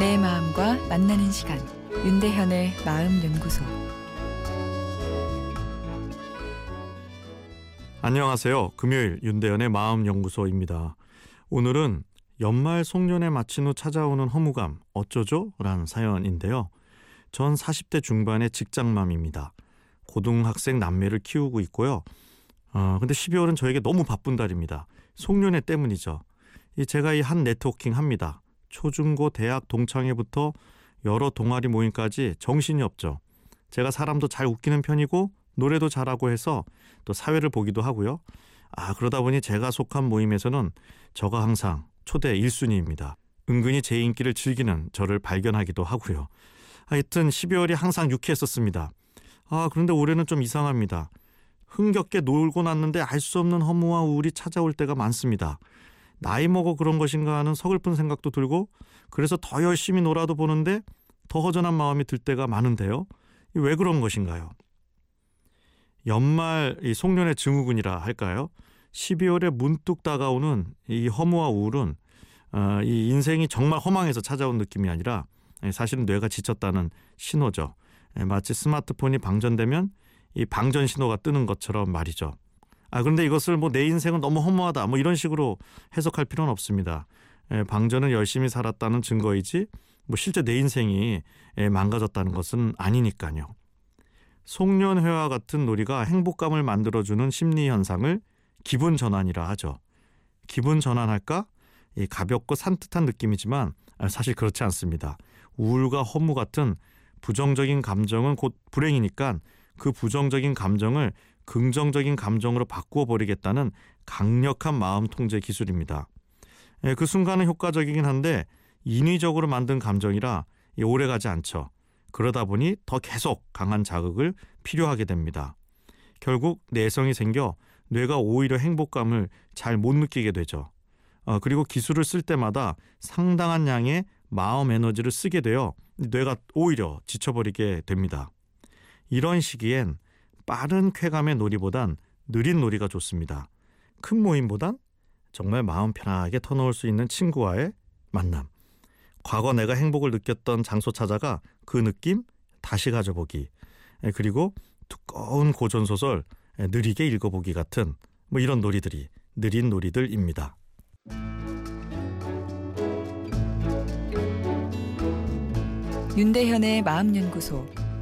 내 마음과 만나는 시간 윤대현의 마음 연구소 안녕하세요. 금요일 윤대현의 마음 연구소입니다. 오늘은 연말 송년회 마친 후 찾아오는 허무감 어쩌죠? 라는 사연인데요. 전 40대 중반의 직장맘입니다. 고등학생 남매를 키우고 있고요. 어, 근데 12월은 저에게 너무 바쁜 달입니다. 송년회 때문이죠. 이 제가 이 한 네트워킹 합니다. 초중고 대학 동창회부터 여러 동아리 모임까지 정신이 없죠. 제가 사람도 잘 웃기는 편이고 노래도 잘하고 해서 또 사회를 보기도 하고요. 아 그러다 보니 제가 속한 모임에서는 저가 항상 초대 1순위입니다. 은근히 제 인기를 즐기는 저를 발견하기도 하고요. 하여튼 12월이 항상 유쾌했었습니다. 아 그런데 올해는 좀 이상합니다. 흥겹게 놀고 났는데 알 수 없는 허무와 우울이 찾아올 때가 많습니다. 나이 먹어 그런 것인가 하는 서글픈 생각도 들고 그래서 더 열심히 놀아도 보는데 더 허전한 마음이 들 때가 많은데요. 왜 그런 것인가요? 연말 이 송년회 증후군이라 할까요? 12월에 문득 다가오는 이 허무와 우울은 어, 이 인생이 정말 허망해서 찾아온 느낌이 아니라 사실은 뇌가 지쳤다는 신호죠. 마치 스마트폰이 방전되면 이 방전 신호가 뜨는 것처럼 말이죠. 아 그런데 이것을 뭐 내 인생은 너무 허무하다 뭐 이런 식으로 해석할 필요는 없습니다. 에, 방전은 열심히 살았다는 증거이지 뭐 실제 내 인생이 에, 망가졌다는 것은 아니니까요. 송년회와 같은 놀이가 행복감을 만들어주는 심리 현상을 기분 전환이라 하죠. 기분 전환할까? 이 가볍고 산뜻한 느낌이지만 아, 사실 그렇지 않습니다. 우울과 허무 같은 부정적인 감정은 곧 불행이니까 그 부정적인 감정을 긍정적인 감정으로 바꾸어 버리겠다는 강력한 마음 통제 기술입니다. 예, 그 순간은 효과적이긴 한데 인위적으로 만든 감정이라 오래 가지 않죠. 그러다 보니 더 계속 강한 자극을 필요하게 됩니다. 결국 내성이 생겨 뇌가 오히려 행복감을 잘 못 느끼게 되죠. 어, 그리고 기술을 쓸 때마다 상당한 양의 마음 에너지를 쓰게 되어 뇌가 오히려 지쳐버리게 됩니다. 이런 시기엔 빠른 쾌감의 놀이보단 느린 놀이가 좋습니다. 큰 모임보단 정말 마음 편하게 터놓을 수 있는 친구와의 만남. 과거 내가 행복을 느꼈던 장소 찾아가 그 느낌 다시 가져보기. 그리고 두꺼운 고전 소설 느리게 읽어보기 같은 뭐 이런 놀이들이 느린 놀이들입니다. 윤대현의 마음연구소